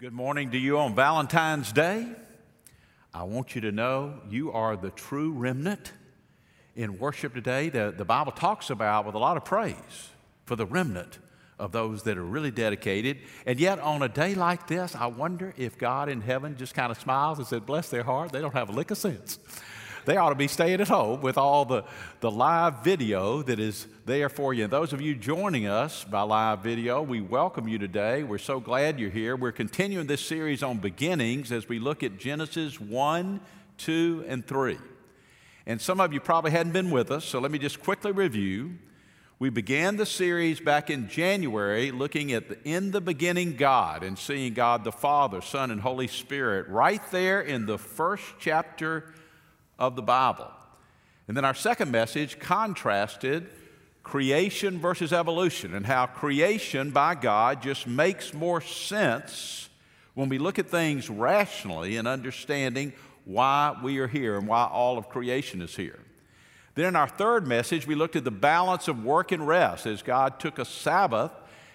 Good morning to you on Valentine's Day. I want you to know you are the true remnant in worship today. The, the Bible talks about with a lot of praise for the remnant of those that are really dedicated. And yet, on a day like this, I wonder if God in heaven just kind of smiles and said, Bless their heart, they don't have a lick of sense. They ought to be staying at home with all the, the live video that is there for you. And those of you joining us by live video, we welcome you today. We're so glad you're here. We're continuing this series on beginnings as we look at Genesis 1, 2, and 3. And some of you probably hadn't been with us, so let me just quickly review. We began the series back in January looking at the in the beginning God and seeing God the Father, Son, and Holy Spirit right there in the first chapter of the Bible. And then our second message contrasted creation versus evolution and how creation by God just makes more sense when we look at things rationally and understanding why we are here and why all of creation is here. Then in our third message, we looked at the balance of work and rest as God took a Sabbath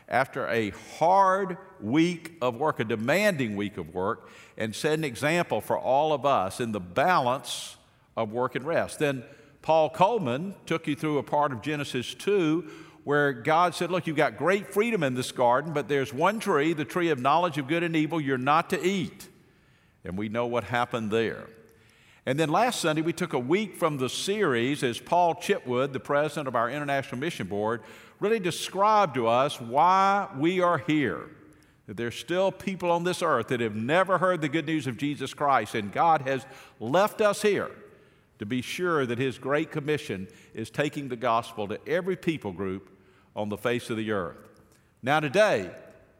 after a hard week of work, a demanding week of work, and set an example for all of us in the balance of work and rest. Then Paul Coleman took you through a part of Genesis 2 where God said, Look, you've got great freedom in this garden, but there's one tree, the tree of knowledge of good and evil, you're not to eat. And we know what happened there. And then last Sunday, we took a week from the series as Paul Chitwood, the president of our International Mission Board, really described to us why we are here. That there's still people on this earth that have never heard the good news of Jesus Christ, and God has left us here to be sure that His Great Commission is taking the gospel to every people group on the face of the earth. Now, today,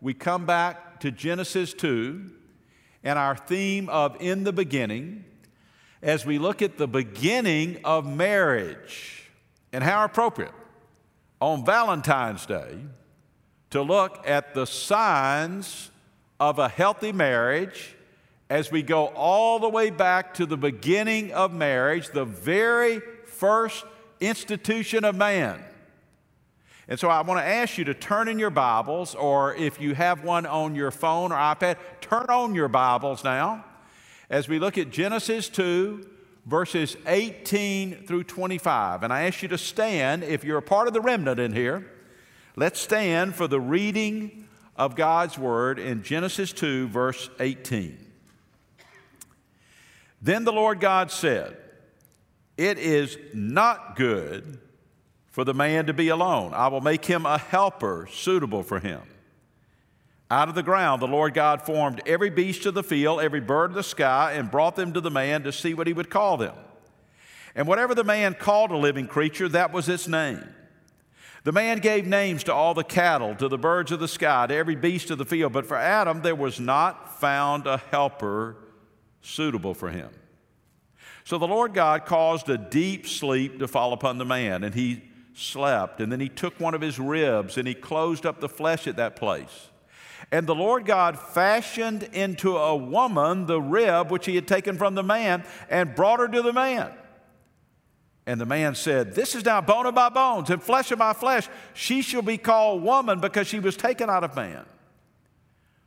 we come back to Genesis 2 and our theme of In the Beginning as we look at the beginning of marriage and how appropriate on Valentine's Day to look at the signs of a healthy marriage as we go all the way back to the beginning of marriage, the very first institution of man. And so I want to ask you to turn in your Bibles, or if you have one on your phone or iPad, turn on your Bibles now as we look at Genesis 2, verses 18 through 25. And I ask you to stand, if you're a part of the remnant in here, let's stand for the reading of God's Word in Genesis 2, verse 18. Then the Lord God said, It is not good for the man to be alone. I will make him a helper suitable for him. Out of the ground, the Lord God formed every beast of the field, every bird of the sky, and brought them to the man to see what he would call them. And whatever the man called a living creature, that was its name. The man gave names to all the cattle, to the birds of the sky, to every beast of the field, but for Adam there was not found a helper suitable for him. So the Lord God caused a deep sleep to fall upon the man, and he slept. And then he took one of his ribs and he closed up the flesh at that place. And the Lord God fashioned into a woman the rib which he had taken from the man and brought her to the man. And the man said, This is now bone of my bones and flesh of my flesh. She shall be called woman because she was taken out of man.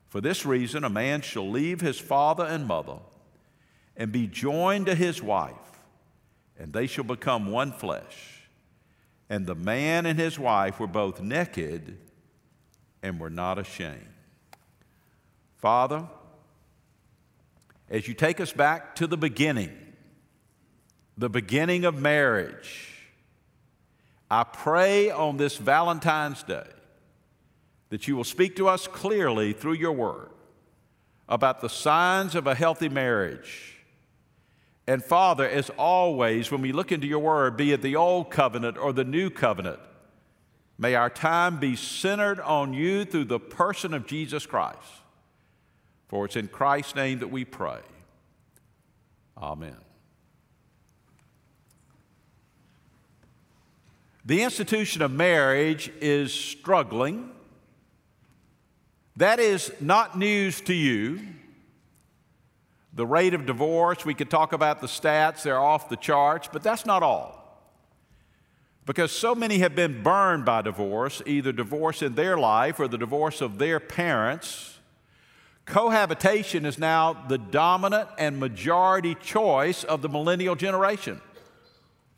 For this reason, a man shall leave his father and mother and be joined to his wife, and they shall become one flesh. And the man and his wife were both naked and were not ashamed. Father, as you take us back to the beginning, the beginning of marriage, I pray on this Valentine's Day that you will speak to us clearly through your word about the signs of a healthy marriage and Father, as always, when we look into your word, be it the old covenant or the new covenant, may our time be centered on you through the person of Jesus Christ. For it's in Christ's name that we pray. Amen. The institution of marriage is struggling. That is not news to you the rate of divorce, we could talk about the stats, they're off the charts, but that's not all. Because so many have been burned by divorce, either divorce in their life or the divorce of their parents, cohabitation is now the dominant and majority choice of the millennial generation.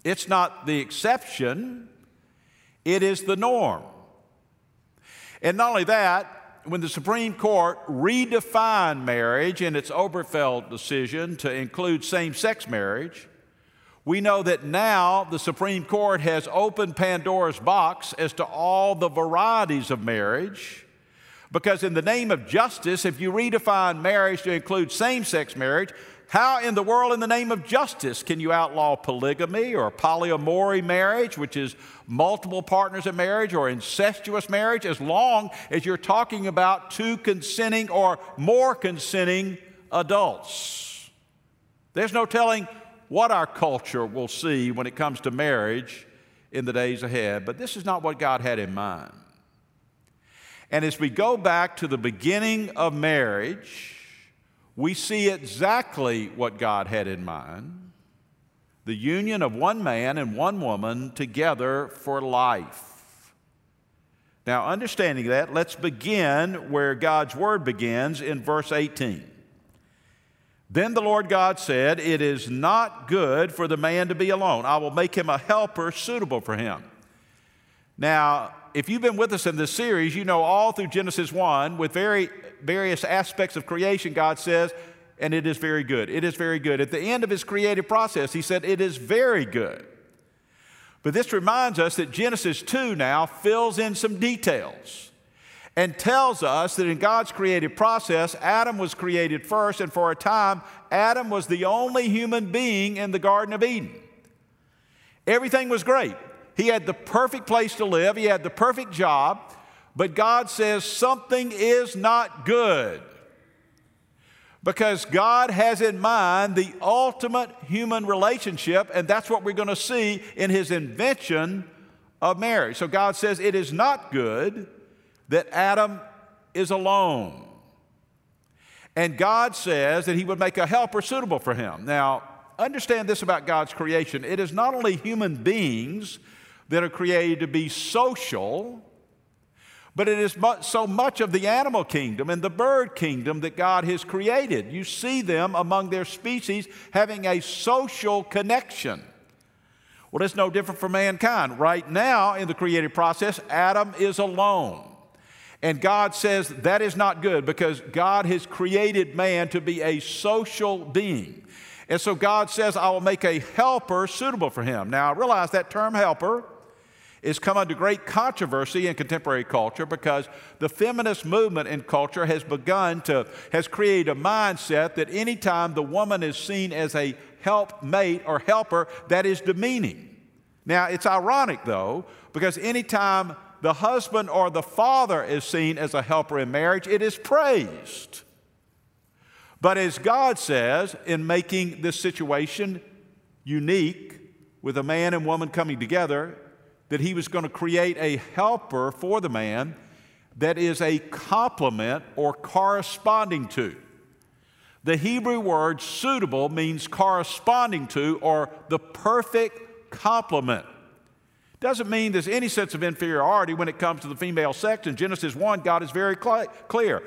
It's not the exception, it is the norm. And not only that, when the Supreme Court redefined marriage in its Obergefell decision to include same sex marriage, we know that now the Supreme Court has opened Pandora's box as to all the varieties of marriage. Because, in the name of justice, if you redefine marriage to include same sex marriage, how in the world, in the name of justice, can you outlaw polygamy or polyamory marriage, which is multiple partners in marriage, or incestuous marriage, as long as you're talking about two consenting or more consenting adults? There's no telling what our culture will see when it comes to marriage in the days ahead, but this is not what God had in mind. And as we go back to the beginning of marriage, we see exactly what God had in mind the union of one man and one woman together for life. Now, understanding that, let's begin where God's word begins in verse 18. Then the Lord God said, It is not good for the man to be alone. I will make him a helper suitable for him. Now, if you've been with us in this series, you know all through Genesis 1, with very various aspects of creation, God says, and it is very good. It is very good. At the end of his creative process, he said, It is very good. But this reminds us that Genesis 2 now fills in some details and tells us that in God's creative process, Adam was created first, and for a time, Adam was the only human being in the Garden of Eden. Everything was great. He had the perfect place to live, he had the perfect job, but God says something is not good. Because God has in mind the ultimate human relationship, and that's what we're going to see in His invention of marriage. So God says it is not good that Adam is alone. And God says that He would make a helper suitable for him. Now, understand this about God's creation it is not only human beings that are created to be social, but it is so much of the animal kingdom and the bird kingdom that God has created. You see them among their species having a social connection. Well, it's no different for mankind. Right now, in the creative process, Adam is alone. And God says that is not good because God has created man to be a social being. And so God says, I will make a helper suitable for him. Now, realize that term helper is come under great controversy in contemporary culture because the feminist movement in culture has begun to, has created a mindset that anytime the woman is seen as a helpmate or helper, that is demeaning. Now, it's ironic though, because anytime the husband or the father is seen as a helper in marriage, it is praised. But as God says in making this situation unique with a man and woman coming together, that he was going to create a helper for the man that is a complement or corresponding to. The Hebrew word suitable means corresponding to or the perfect complement. Doesn't mean there's any sense of inferiority when it comes to the female sex. In Genesis 1, God is very clear.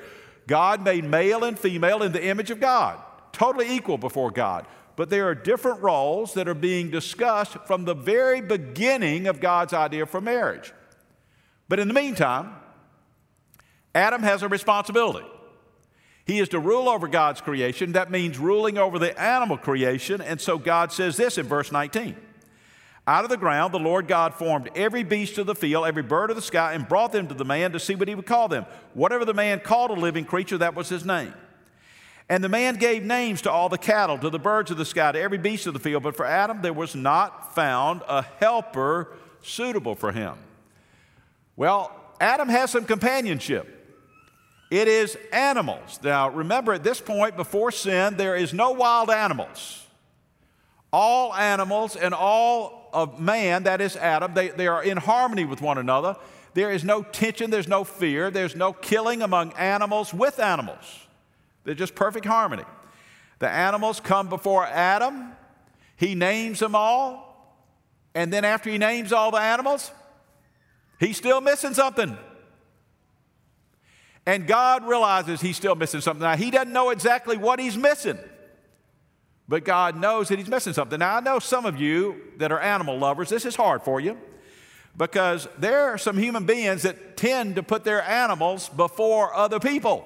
God made male and female in the image of God, totally equal before God but there are different roles that are being discussed from the very beginning of God's idea for marriage. But in the meantime, Adam has a responsibility. He is to rule over God's creation. That means ruling over the animal creation. And so God says this in verse 19 Out of the ground, the Lord God formed every beast of the field, every bird of the sky, and brought them to the man to see what he would call them. Whatever the man called a living creature, that was his name. And the man gave names to all the cattle, to the birds of the sky, to every beast of the field. But for Adam, there was not found a helper suitable for him. Well, Adam has some companionship. It is animals. Now, remember at this point, before sin, there is no wild animals. All animals and all of man, that is Adam, they, they are in harmony with one another. There is no tension, there's no fear, there's no killing among animals with animals. They're just perfect harmony. The animals come before Adam, he names them all, and then after he names all the animals, he's still missing something. And God realizes he's still missing something. Now, he doesn't know exactly what he's missing, but God knows that he's missing something. Now, I know some of you that are animal lovers, this is hard for you because there are some human beings that tend to put their animals before other people,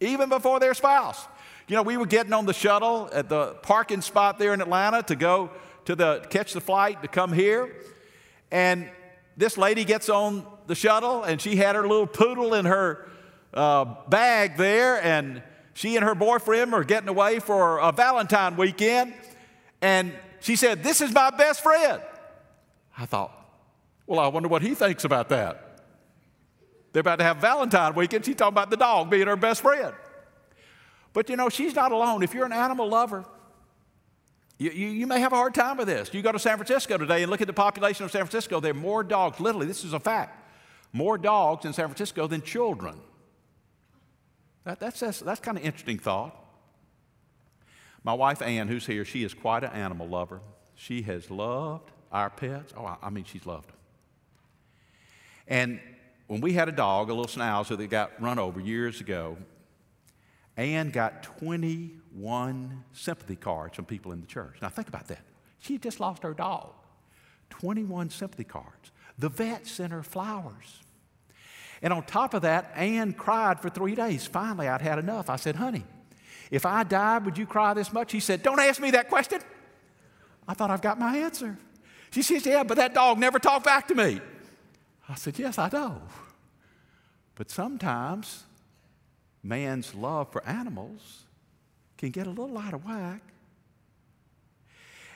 even before their spouse. You know, we were getting on the shuttle at the parking spot there in Atlanta to go to the catch the flight to come here, and this lady gets on the shuttle and she had her little poodle in her uh, bag there, and she and her boyfriend are getting away for a Valentine weekend, and she said, This is my best friend. I thought, Well, I wonder what he thinks about that. They're about to have Valentine weekend. She's talking about the dog being her best friend. But you know, she's not alone. If you're an animal lover, you, you, you, may have a hard time with this. You go to San Francisco today and look at the population of San Francisco. There are more dogs, literally, this is a fact, more dogs in San Francisco than children. That, that's that's, that's kind of interesting thought. My wife, Ann, who's here, she is quite an animal lover. She has loved our pets. Oh, I, I mean, she's loved them. And when we had a dog, a little schnauzer that got run over years ago, Ann got 21 sympathy cards from people in the church. Now, think about that. She just lost her dog. 21 sympathy cards. The vet sent her flowers. And on top of that, Ann cried for three days. Finally, I'd had enough. I said, honey, if I died, would you cry this much? He said, Don't ask me that question. I thought I've got my answer. She says, Yeah, but that dog never talked back to me. I said, Yes, I know. But sometimes man's love for animals can get a little out of whack.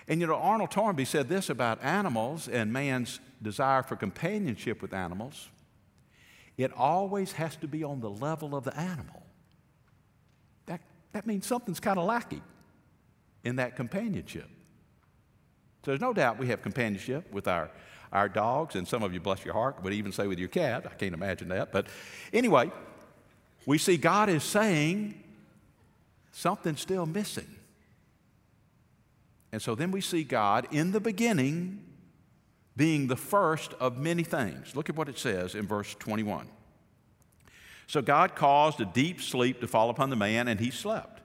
And you know, Arnold Toynbee said this about animals and man's desire for companionship with animals it always has to be on the level of the animal. That, that means something's kind of lacking in that companionship. So there's no doubt we have companionship with our, our dogs, and some of you, bless your heart, would even say with your cat. I can't imagine that. But anyway, we see God is saying something's still missing. And so then we see God in the beginning being the first of many things. Look at what it says in verse 21. So God caused a deep sleep to fall upon the man, and he slept.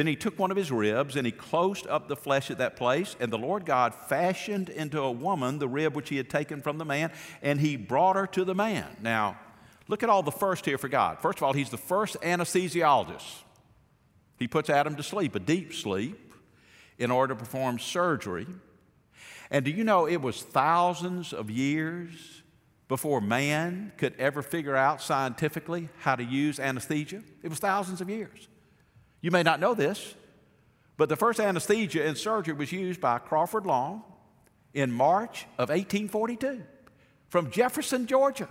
Then he took one of his ribs and he closed up the flesh at that place. And the Lord God fashioned into a woman the rib which he had taken from the man, and he brought her to the man. Now, Look at all the first here for God. First of all, He's the first anesthesiologist. He puts Adam to sleep, a deep sleep, in order to perform surgery. And do you know it was thousands of years before man could ever figure out scientifically how to use anesthesia? It was thousands of years. You may not know this, but the first anesthesia in surgery was used by Crawford Long in March of 1842 from Jefferson, Georgia.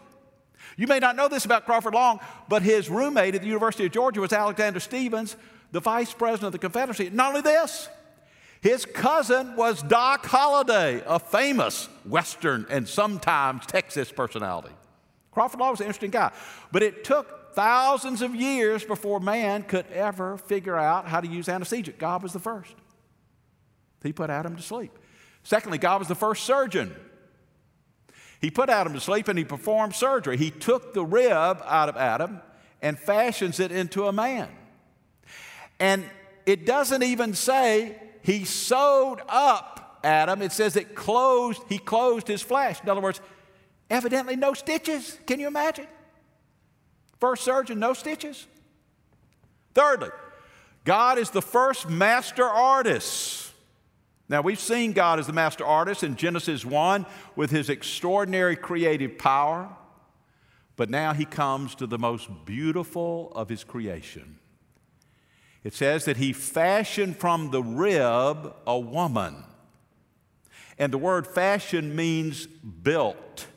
You may not know this about Crawford Long, but his roommate at the University of Georgia was Alexander Stephens, the vice president of the Confederacy. Not only this, his cousin was Doc Holliday, a famous Western and sometimes Texas personality. Crawford Long was an interesting guy, but it took thousands of years before man could ever figure out how to use anesthesia. God was the first. He put Adam to sleep. Secondly, God was the first surgeon. He put Adam to sleep and he performed surgery. He took the rib out of Adam and fashions it into a man. And it doesn't even say he sewed up Adam. It says it closed, he closed his flesh. In other words, evidently no stitches. Can you imagine? First surgeon, no stitches. Thirdly, God is the first master artist. Now, we've seen God as the master artist in Genesis 1 with his extraordinary creative power, but now he comes to the most beautiful of his creation. It says that he fashioned from the rib a woman. And the word fashion means built.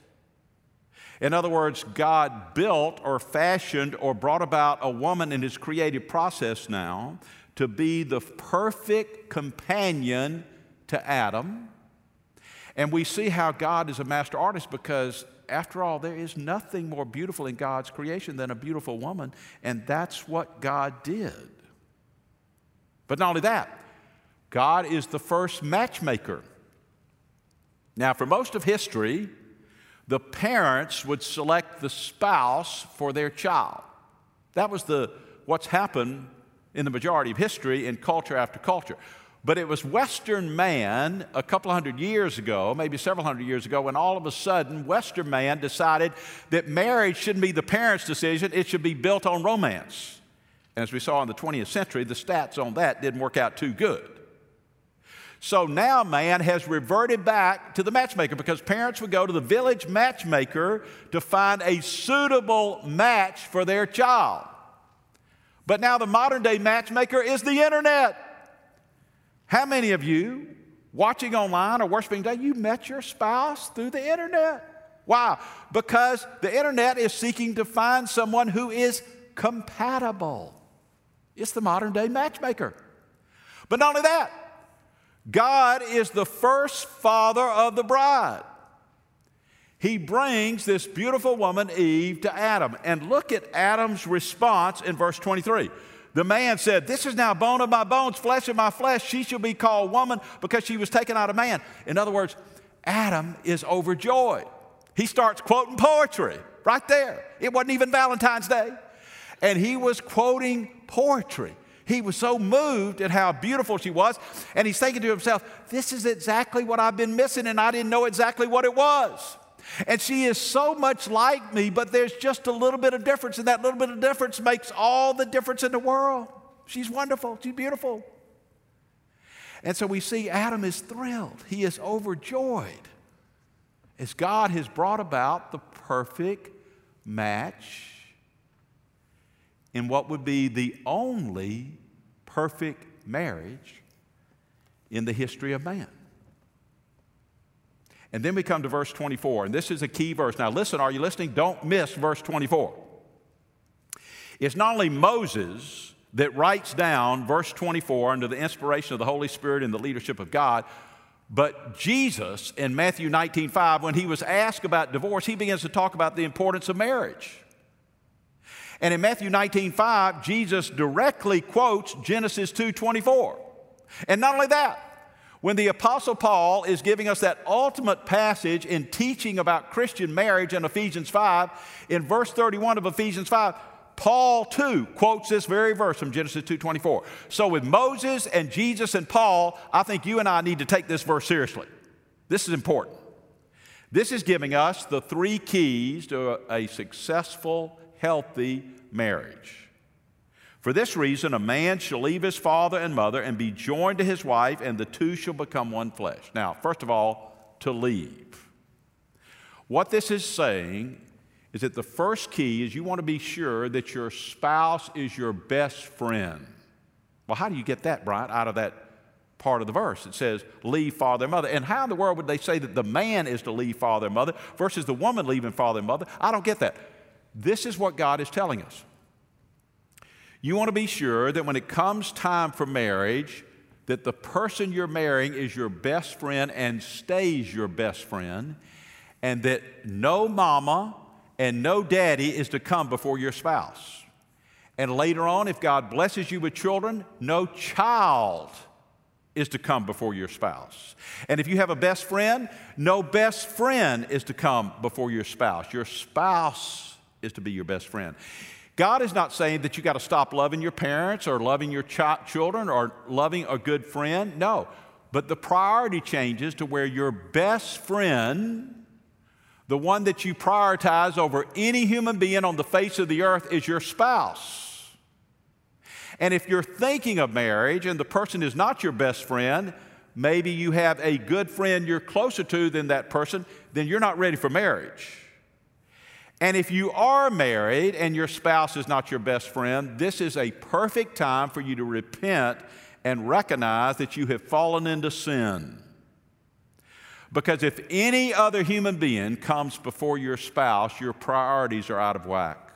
In other words, God built or fashioned or brought about a woman in his creative process now to be the perfect companion to Adam. And we see how God is a master artist because, after all, there is nothing more beautiful in God's creation than a beautiful woman, and that's what God did. But not only that, God is the first matchmaker. Now, for most of history, the parents would select the spouse for their child. That was the, what's happened in the majority of history in culture after culture. But it was Western man a couple hundred years ago, maybe several hundred years ago, when all of a sudden Western man decided that marriage shouldn't be the parents' decision, it should be built on romance. And as we saw in the 20th century, the stats on that didn't work out too good. So now man has reverted back to the matchmaker because parents would go to the village matchmaker to find a suitable match for their child. But now the modern day matchmaker is the internet. How many of you watching online or worshiping today, you met your spouse through the internet? Why? Because the internet is seeking to find someone who is compatible. It's the modern day matchmaker. But not only that, God is the first father of the bride. He brings this beautiful woman, Eve, to Adam. And look at Adam's response in verse 23. The man said, This is now bone of my bones, flesh of my flesh. She shall be called woman because she was taken out of man. In other words, Adam is overjoyed. He starts quoting poetry right there. It wasn't even Valentine's Day. And he was quoting poetry. He was so moved at how beautiful she was. And he's thinking to himself, This is exactly what I've been missing, and I didn't know exactly what it was. And she is so much like me, but there's just a little bit of difference, and that little bit of difference makes all the difference in the world. She's wonderful, she's beautiful. And so we see Adam is thrilled, he is overjoyed as God has brought about the perfect match in what would be the only perfect marriage in the history of man. And then we come to verse 24, and this is a key verse. Now, listen, are you listening? Don't miss verse 24. It's not only Moses that writes down verse 24 under the inspiration of the Holy Spirit and the leadership of God, but Jesus in Matthew 19 5, when he was asked about divorce, he begins to talk about the importance of marriage. And in Matthew 19 5, Jesus directly quotes Genesis 2 24. And not only that, when the Apostle Paul is giving us that ultimate passage in teaching about Christian marriage in Ephesians 5, in verse 31 of Ephesians 5, Paul too quotes this very verse from Genesis 2:24. So with Moses and Jesus and Paul, I think you and I need to take this verse seriously. This is important. This is giving us the three keys to a, a successful, healthy marriage. For this reason, a man shall leave his father and mother and be joined to his wife, and the two shall become one flesh. Now, first of all, to leave. What this is saying is that the first key is you want to be sure that your spouse is your best friend. Well, how do you get that, Brian, out of that part of the verse? It says, leave father and mother. And how in the world would they say that the man is to leave father and mother versus the woman leaving father and mother? I don't get that. This is what God is telling us. You want to be sure that when it comes time for marriage, that the person you're marrying is your best friend and stays your best friend, and that no mama and no daddy is to come before your spouse. And later on, if God blesses you with children, no child is to come before your spouse. And if you have a best friend, no best friend is to come before your spouse. Your spouse is to be your best friend. God is not saying that you got to stop loving your parents or loving your ch- children or loving a good friend. No. But the priority changes to where your best friend, the one that you prioritize over any human being on the face of the earth, is your spouse. And if you're thinking of marriage and the person is not your best friend, maybe you have a good friend you're closer to than that person, then you're not ready for marriage. And if you are married and your spouse is not your best friend, this is a perfect time for you to repent and recognize that you have fallen into sin. Because if any other human being comes before your spouse, your priorities are out of whack.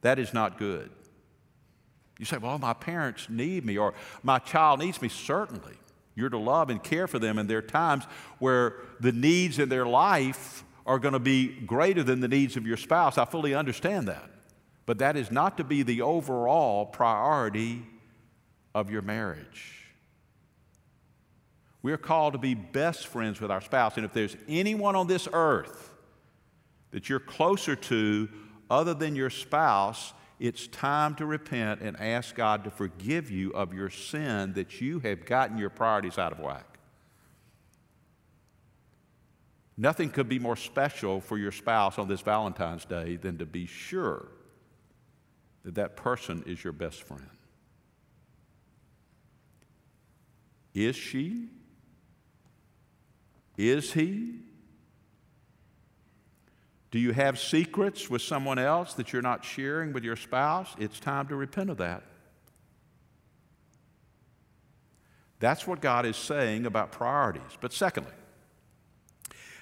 That is not good. You say, well, my parents need me, or my child needs me. Certainly. You're to love and care for them, there are times where the needs in their life are going to be greater than the needs of your spouse. I fully understand that. But that is not to be the overall priority of your marriage. We're called to be best friends with our spouse. And if there's anyone on this earth that you're closer to other than your spouse, it's time to repent and ask God to forgive you of your sin that you have gotten your priorities out of whack. Nothing could be more special for your spouse on this Valentine's Day than to be sure that that person is your best friend. Is she is he? Do you have secrets with someone else that you're not sharing with your spouse? It's time to repent of that. That's what God is saying about priorities. But secondly,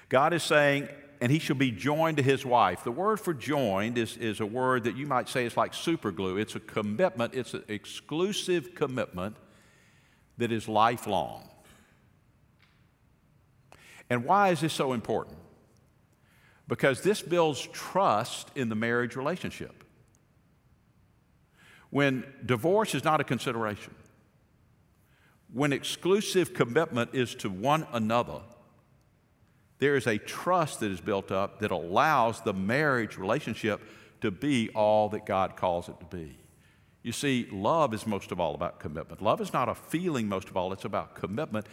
God is saying, and he shall be joined to his wife. The word for joined is, is a word that you might say is like super glue. It's a commitment, it's an exclusive commitment that is lifelong. And why is this so important? Because this builds trust in the marriage relationship. When divorce is not a consideration, when exclusive commitment is to one another, there is a trust that is built up that allows the marriage relationship to be all that God calls it to be. You see, love is most of all about commitment. Love is not a feeling, most of all, it's about commitment.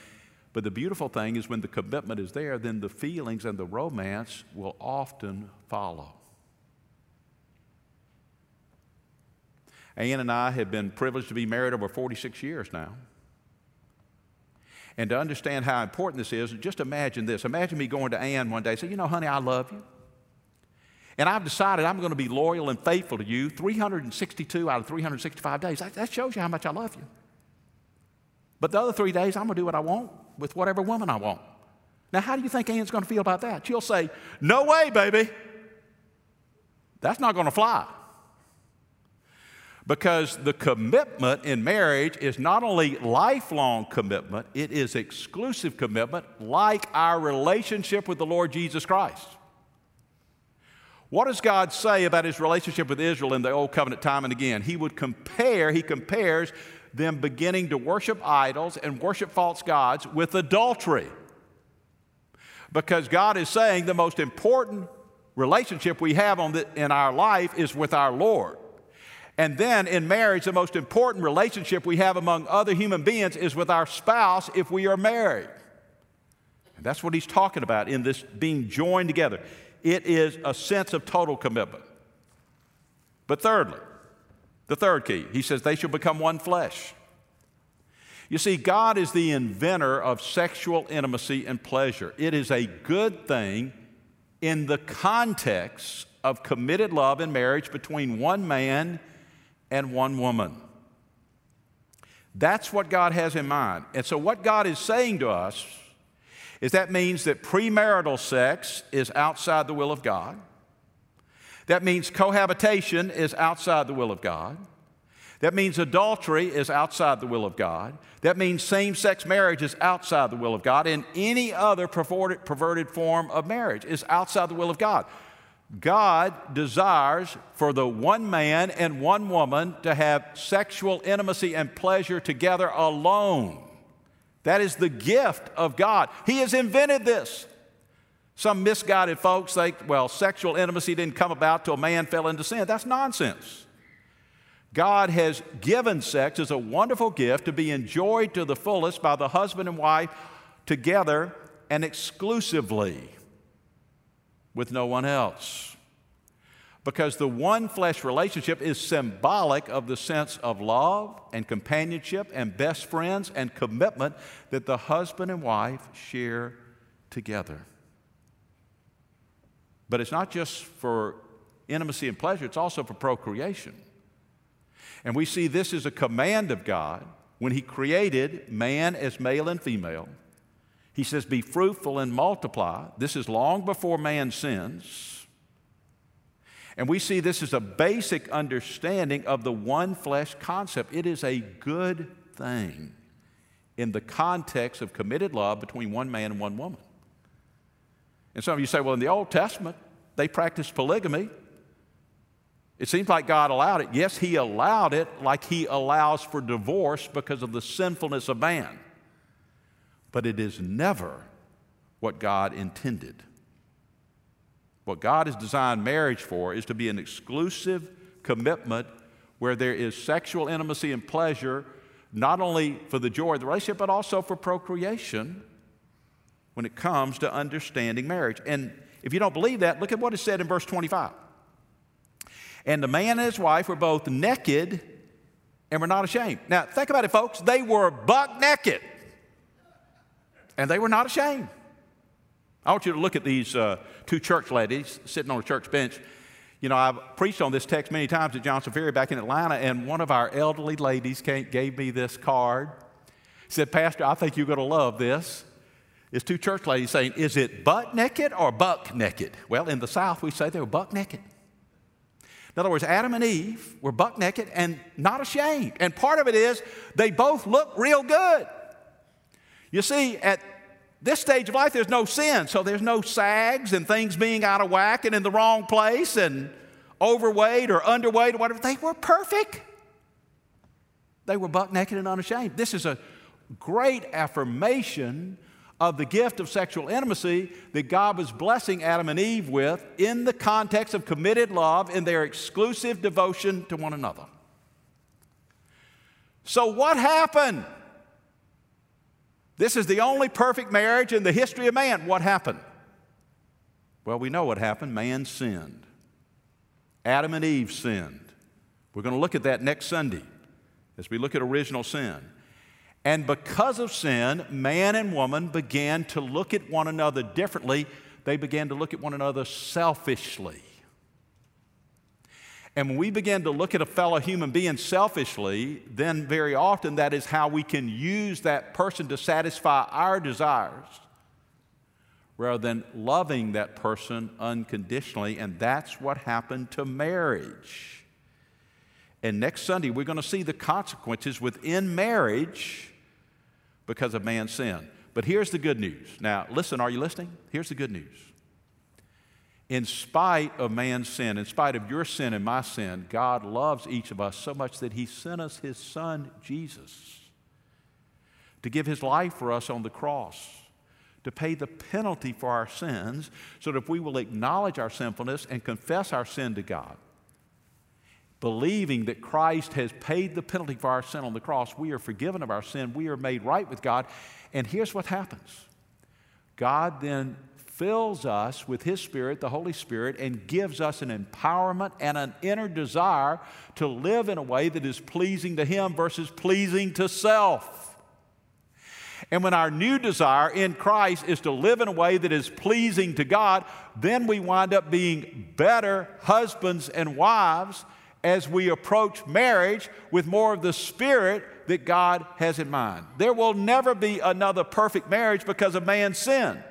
But the beautiful thing is when the commitment is there, then the feelings and the romance will often follow. Ann and I have been privileged to be married over 46 years now. And to understand how important this is, just imagine this. Imagine me going to Ann one day and say, You know, honey, I love you. And I've decided I'm going to be loyal and faithful to you 362 out of 365 days. That shows you how much I love you. But the other three days, I'm going to do what I want with whatever woman I want. Now, how do you think Ann's going to feel about that? She'll say, No way, baby. That's not going to fly. Because the commitment in marriage is not only lifelong commitment, it is exclusive commitment, like our relationship with the Lord Jesus Christ. What does God say about his relationship with Israel in the Old Covenant time and again? He would compare, he compares them beginning to worship idols and worship false gods with adultery. Because God is saying the most important relationship we have the, in our life is with our Lord. And then in marriage, the most important relationship we have among other human beings is with our spouse if we are married. And that's what he's talking about in this being joined together. It is a sense of total commitment. But thirdly, the third key, he says, they shall become one flesh. You see, God is the inventor of sexual intimacy and pleasure. It is a good thing in the context of committed love and marriage between one man and one woman. That's what God has in mind. And so, what God is saying to us is that means that premarital sex is outside the will of God. That means cohabitation is outside the will of God. That means adultery is outside the will of God. That means same sex marriage is outside the will of God. And any other perverted, perverted form of marriage is outside the will of God. God desires for the one man and one woman to have sexual intimacy and pleasure together alone. That is the gift of God. He has invented this. Some misguided folks think, well, sexual intimacy didn't come about till man fell into sin. That's nonsense. God has given sex as a wonderful gift to be enjoyed to the fullest by the husband and wife together and exclusively with no one else. Because the one flesh relationship is symbolic of the sense of love and companionship and best friends and commitment that the husband and wife share together. But it's not just for intimacy and pleasure, it's also for procreation. And we see this as a command of God when He created man as male and female. He says, Be fruitful and multiply. This is long before man sins. And we see this as a basic understanding of the one flesh concept. It is a good thing in the context of committed love between one man and one woman. And some of you say, well, in the Old Testament, they practiced polygamy. It seems like God allowed it. Yes, He allowed it like He allows for divorce because of the sinfulness of man. But it is never what God intended. What God has designed marriage for is to be an exclusive commitment where there is sexual intimacy and pleasure, not only for the joy of the relationship, but also for procreation when it comes to understanding marriage. And if you don't believe that, look at what is said in verse 25. And the man and his wife were both naked and were not ashamed. Now, think about it, folks. They were buck naked and they were not ashamed. I want you to look at these uh, two church ladies sitting on a church bench. You know, I've preached on this text many times at Johnson Ferry back in Atlanta, and one of our elderly ladies came, gave me this card. Said, Pastor, I think you're going to love this. It's two church ladies saying, Is it butt naked or buck naked? Well, in the South, we say they were buck naked. In other words, Adam and Eve were buck naked and not ashamed. And part of it is they both look real good. You see, at this stage of life, there's no sin, so there's no sags and things being out of whack and in the wrong place and overweight or underweight or whatever. They were perfect. They were buck naked and unashamed. This is a great affirmation of the gift of sexual intimacy that God was blessing Adam and Eve with in the context of committed love in their exclusive devotion to one another. So, what happened? This is the only perfect marriage in the history of man. What happened? Well, we know what happened. Man sinned. Adam and Eve sinned. We're going to look at that next Sunday as we look at original sin. And because of sin, man and woman began to look at one another differently. They began to look at one another selfishly. And when we begin to look at a fellow human being selfishly, then very often that is how we can use that person to satisfy our desires rather than loving that person unconditionally. And that's what happened to marriage. And next Sunday, we're going to see the consequences within marriage because of man's sin. But here's the good news. Now, listen, are you listening? Here's the good news in spite of man's sin, in spite of your sin and my sin, God loves each of us so much that He sent us His Son, Jesus, to give His life for us on the cross, to pay the penalty for our sins, so that if we will acknowledge our sinfulness and confess our sin to God, believing that Christ has paid the penalty for our sin on the cross, we are forgiven of our sin, we are made right with God. And here's what happens God then fills us with His Spirit, the Holy Spirit, and gives us an empowerment and an inner desire to live in a way that is pleasing to Him versus pleasing to self. And when our new desire in Christ is to live in a way that is pleasing to God, then we wind up being better husbands and wives as we approach marriage with more of the spirit that God has in mind. There will never be another perfect marriage because of man's sin.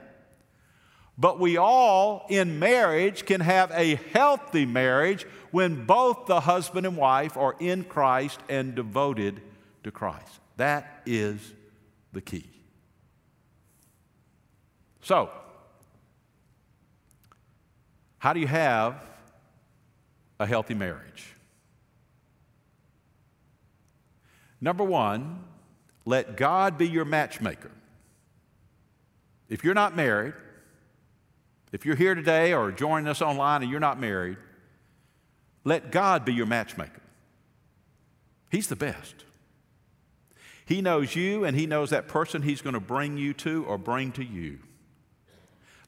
But we all in marriage can have a healthy marriage when both the husband and wife are in Christ and devoted to Christ. That is the key. So, how do you have a healthy marriage? Number one, let God be your matchmaker. If you're not married, if you're here today or joining us online and you're not married, let God be your matchmaker. He's the best. He knows you and He knows that person He's going to bring you to or bring to you.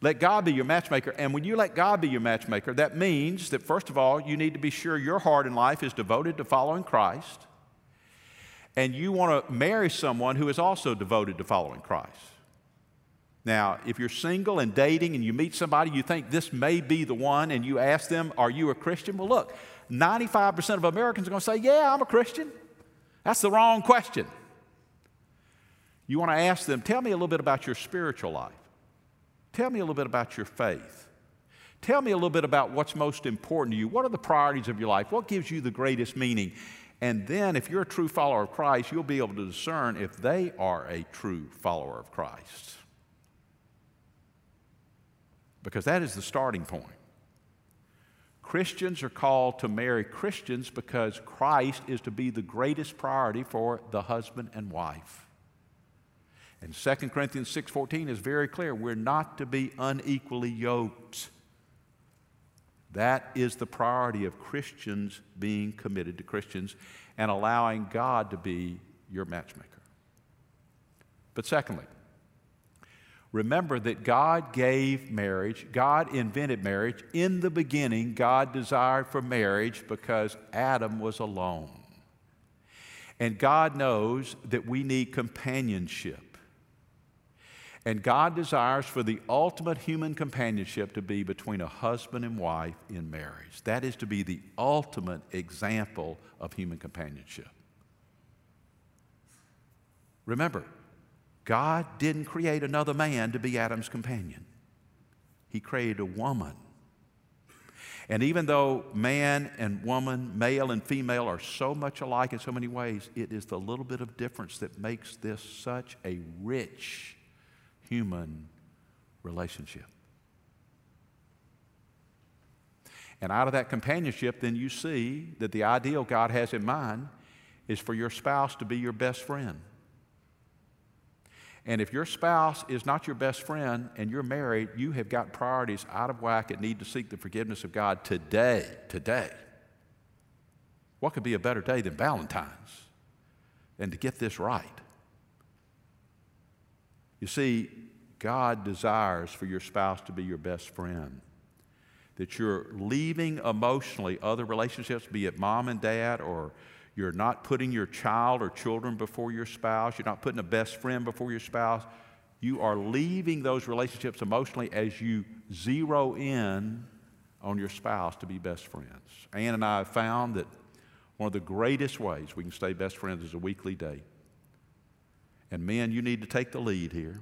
Let God be your matchmaker. And when you let God be your matchmaker, that means that, first of all, you need to be sure your heart in life is devoted to following Christ. And you want to marry someone who is also devoted to following Christ. Now, if you're single and dating and you meet somebody you think this may be the one and you ask them, Are you a Christian? Well, look, 95% of Americans are going to say, Yeah, I'm a Christian. That's the wrong question. You want to ask them, Tell me a little bit about your spiritual life. Tell me a little bit about your faith. Tell me a little bit about what's most important to you. What are the priorities of your life? What gives you the greatest meaning? And then, if you're a true follower of Christ, you'll be able to discern if they are a true follower of Christ because that is the starting point. Christians are called to marry Christians because Christ is to be the greatest priority for the husband and wife. And 2 Corinthians 6:14 is very clear. We're not to be unequally yoked. That is the priority of Christians being committed to Christians and allowing God to be your matchmaker. But secondly, remember that God gave marriage, God invented marriage. In the beginning, God desired for marriage because Adam was alone. And God knows that we need companionship. And God desires for the ultimate human companionship to be between a husband and wife in marriage. That is to be the ultimate example of human companionship. Remember, God didn't create another man to be Adam's companion, He created a woman. And even though man and woman, male and female, are so much alike in so many ways, it is the little bit of difference that makes this such a rich human relationship. And out of that companionship, then you see that the ideal God has in mind is for your spouse to be your best friend. And if your spouse is not your best friend and you're married, you have got priorities out of whack and need to seek the forgiveness of God today. Today. What could be a better day than Valentine's? And to get this right. You see, God desires for your spouse to be your best friend. That you're leaving emotionally other relationships, be it mom and dad, or you're not putting your child or children before your spouse, you're not putting a best friend before your spouse. You are leaving those relationships emotionally as you zero in on your spouse to be best friends. Ann and I have found that one of the greatest ways we can stay best friends is a weekly date. And men, you need to take the lead here.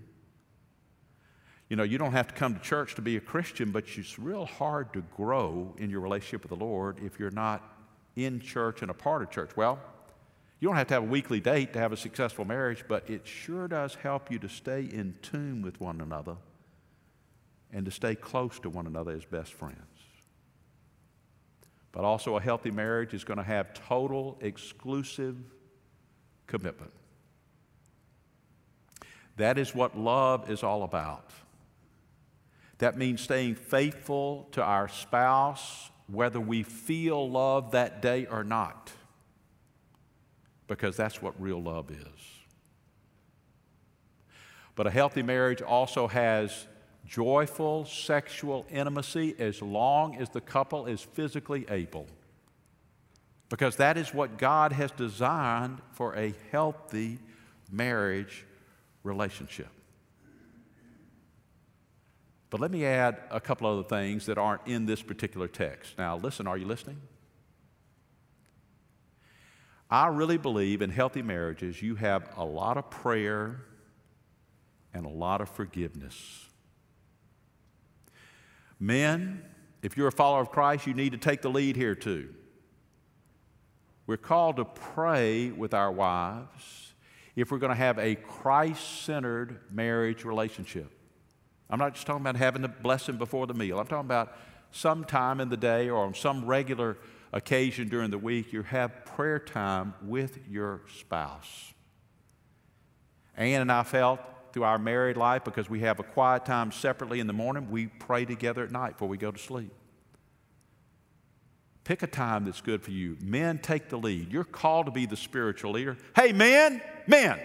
You know, you don't have to come to church to be a Christian, but it's real hard to grow in your relationship with the Lord if you're not in church and a part of church. Well, you don't have to have a weekly date to have a successful marriage, but it sure does help you to stay in tune with one another and to stay close to one another as best friends. But also, a healthy marriage is going to have total exclusive commitment. That is what love is all about. That means staying faithful to our spouse, whether we feel love that day or not, because that's what real love is. But a healthy marriage also has joyful sexual intimacy as long as the couple is physically able. Because that is what God has designed for a healthy marriage relationship. But let me add a couple other things that aren't in this particular text. Now, listen, are you listening? I really believe in healthy marriages, you have a lot of prayer and a lot of forgiveness. Men, if you're a follower of Christ, you need to take the lead here too. We're called to pray with our wives if we're going to have a Christ centered marriage relationship. I'm not just talking about having the blessing before the meal. I'm talking about some time in the day or on some regular occasion during the week, you have prayer time with your spouse. Ann and I felt through our married life because we have a quiet time separately in the morning, we pray together at night before we go to sleep. Pick a time that's good for you. Men, take the lead. You're called to be the spiritual leader. Hey, men, men,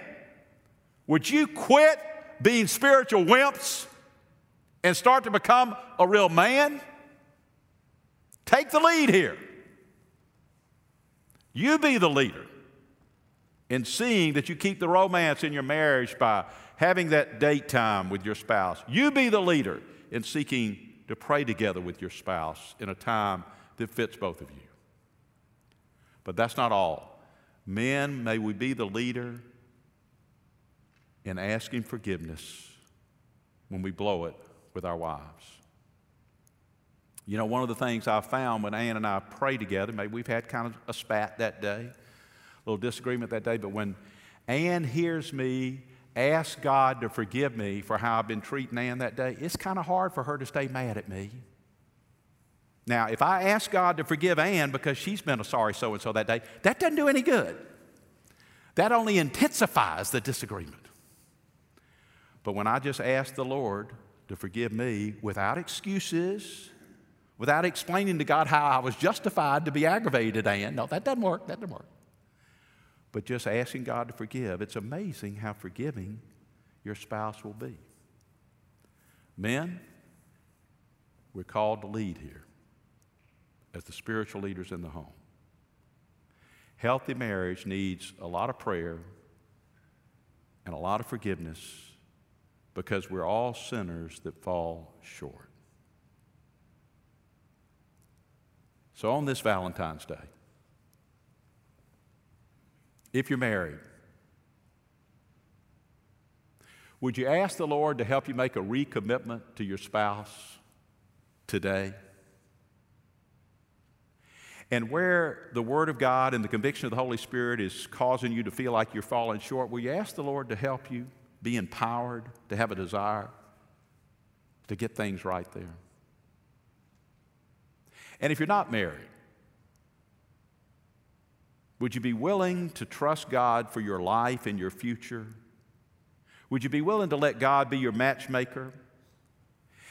would you quit being spiritual wimps and start to become a real man? Take the lead here. You be the leader in seeing that you keep the romance in your marriage by having that date time with your spouse. You be the leader in seeking to pray together with your spouse in a time that fits both of you. But that's not all. Men, may we be the leader in asking forgiveness when we blow it with our wives. You know, one of the things I found when Ann and I pray together, maybe we've had kind of a spat that day, a little disagreement that day, but when Ann hears me ask God to forgive me for how I've been treating Ann that day, it's kind of hard for her to stay mad at me. Now, if I ask God to forgive Ann because she's been a sorry so and so that day, that doesn't do any good. That only intensifies the disagreement. But when I just ask the Lord to forgive me without excuses, without explaining to God how I was justified to be aggravated and, no, that doesn't work, that doesn't work. But just asking God to forgive, it's amazing how forgiving your spouse will be. Men, we're called to lead here as the spiritual leaders in the home. Healthy marriage needs a lot of prayer and a lot of forgiveness because we're all sinners that fall short. So, on this Valentine's Day, if you're married, would you ask the Lord to help you make a recommitment to your spouse today? And where the Word of God and the conviction of the Holy Spirit is causing you to feel like you're falling short, will you ask the Lord to help you be empowered, to have a desire to get things right there? And if you're not married, would you be willing to trust God for your life and your future? Would you be willing to let God be your matchmaker?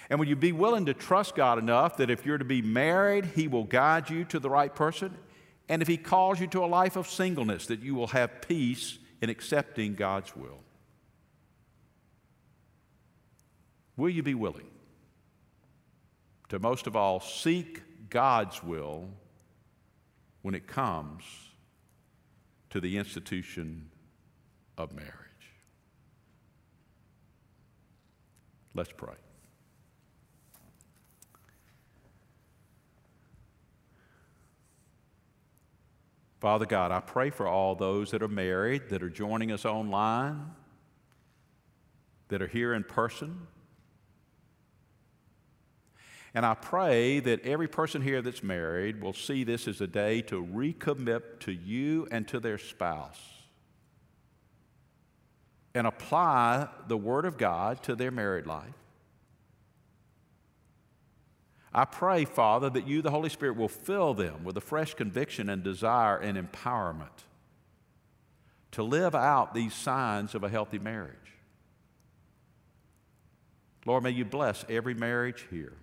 And would you be willing to trust God enough that if you're to be married, He will guide you to the right person? And if He calls you to a life of singleness, that you will have peace in accepting God's will? Will you be willing to most of all seek God's will when it comes to the institution of marriage? Let's pray. Father God, I pray for all those that are married, that are joining us online, that are here in person. And I pray that every person here that's married will see this as a day to recommit to you and to their spouse and apply the Word of God to their married life. I pray, Father, that you, the Holy Spirit, will fill them with a fresh conviction and desire and empowerment to live out these signs of a healthy marriage. Lord, may you bless every marriage here.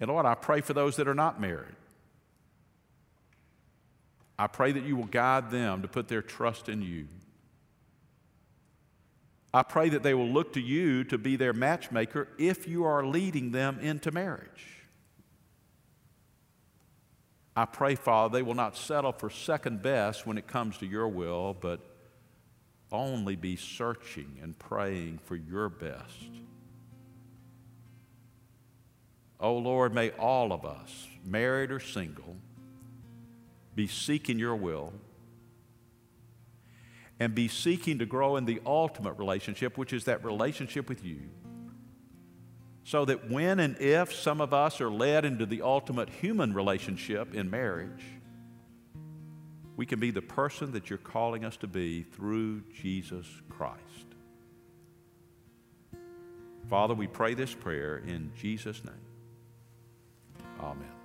And Lord, I pray for those that are not married. I pray that you will guide them to put their trust in you. I pray that they will look to you to be their matchmaker if you are leading them into marriage. I pray, Father, they will not settle for second best when it comes to your will, but only be searching and praying for your best. Oh Lord, may all of us, married or single, be seeking your will and be seeking to grow in the ultimate relationship, which is that relationship with you. So that when and if some of us are led into the ultimate human relationship in marriage, we can be the person that you're calling us to be through Jesus Christ. Father, we pray this prayer in Jesus' name. Amen.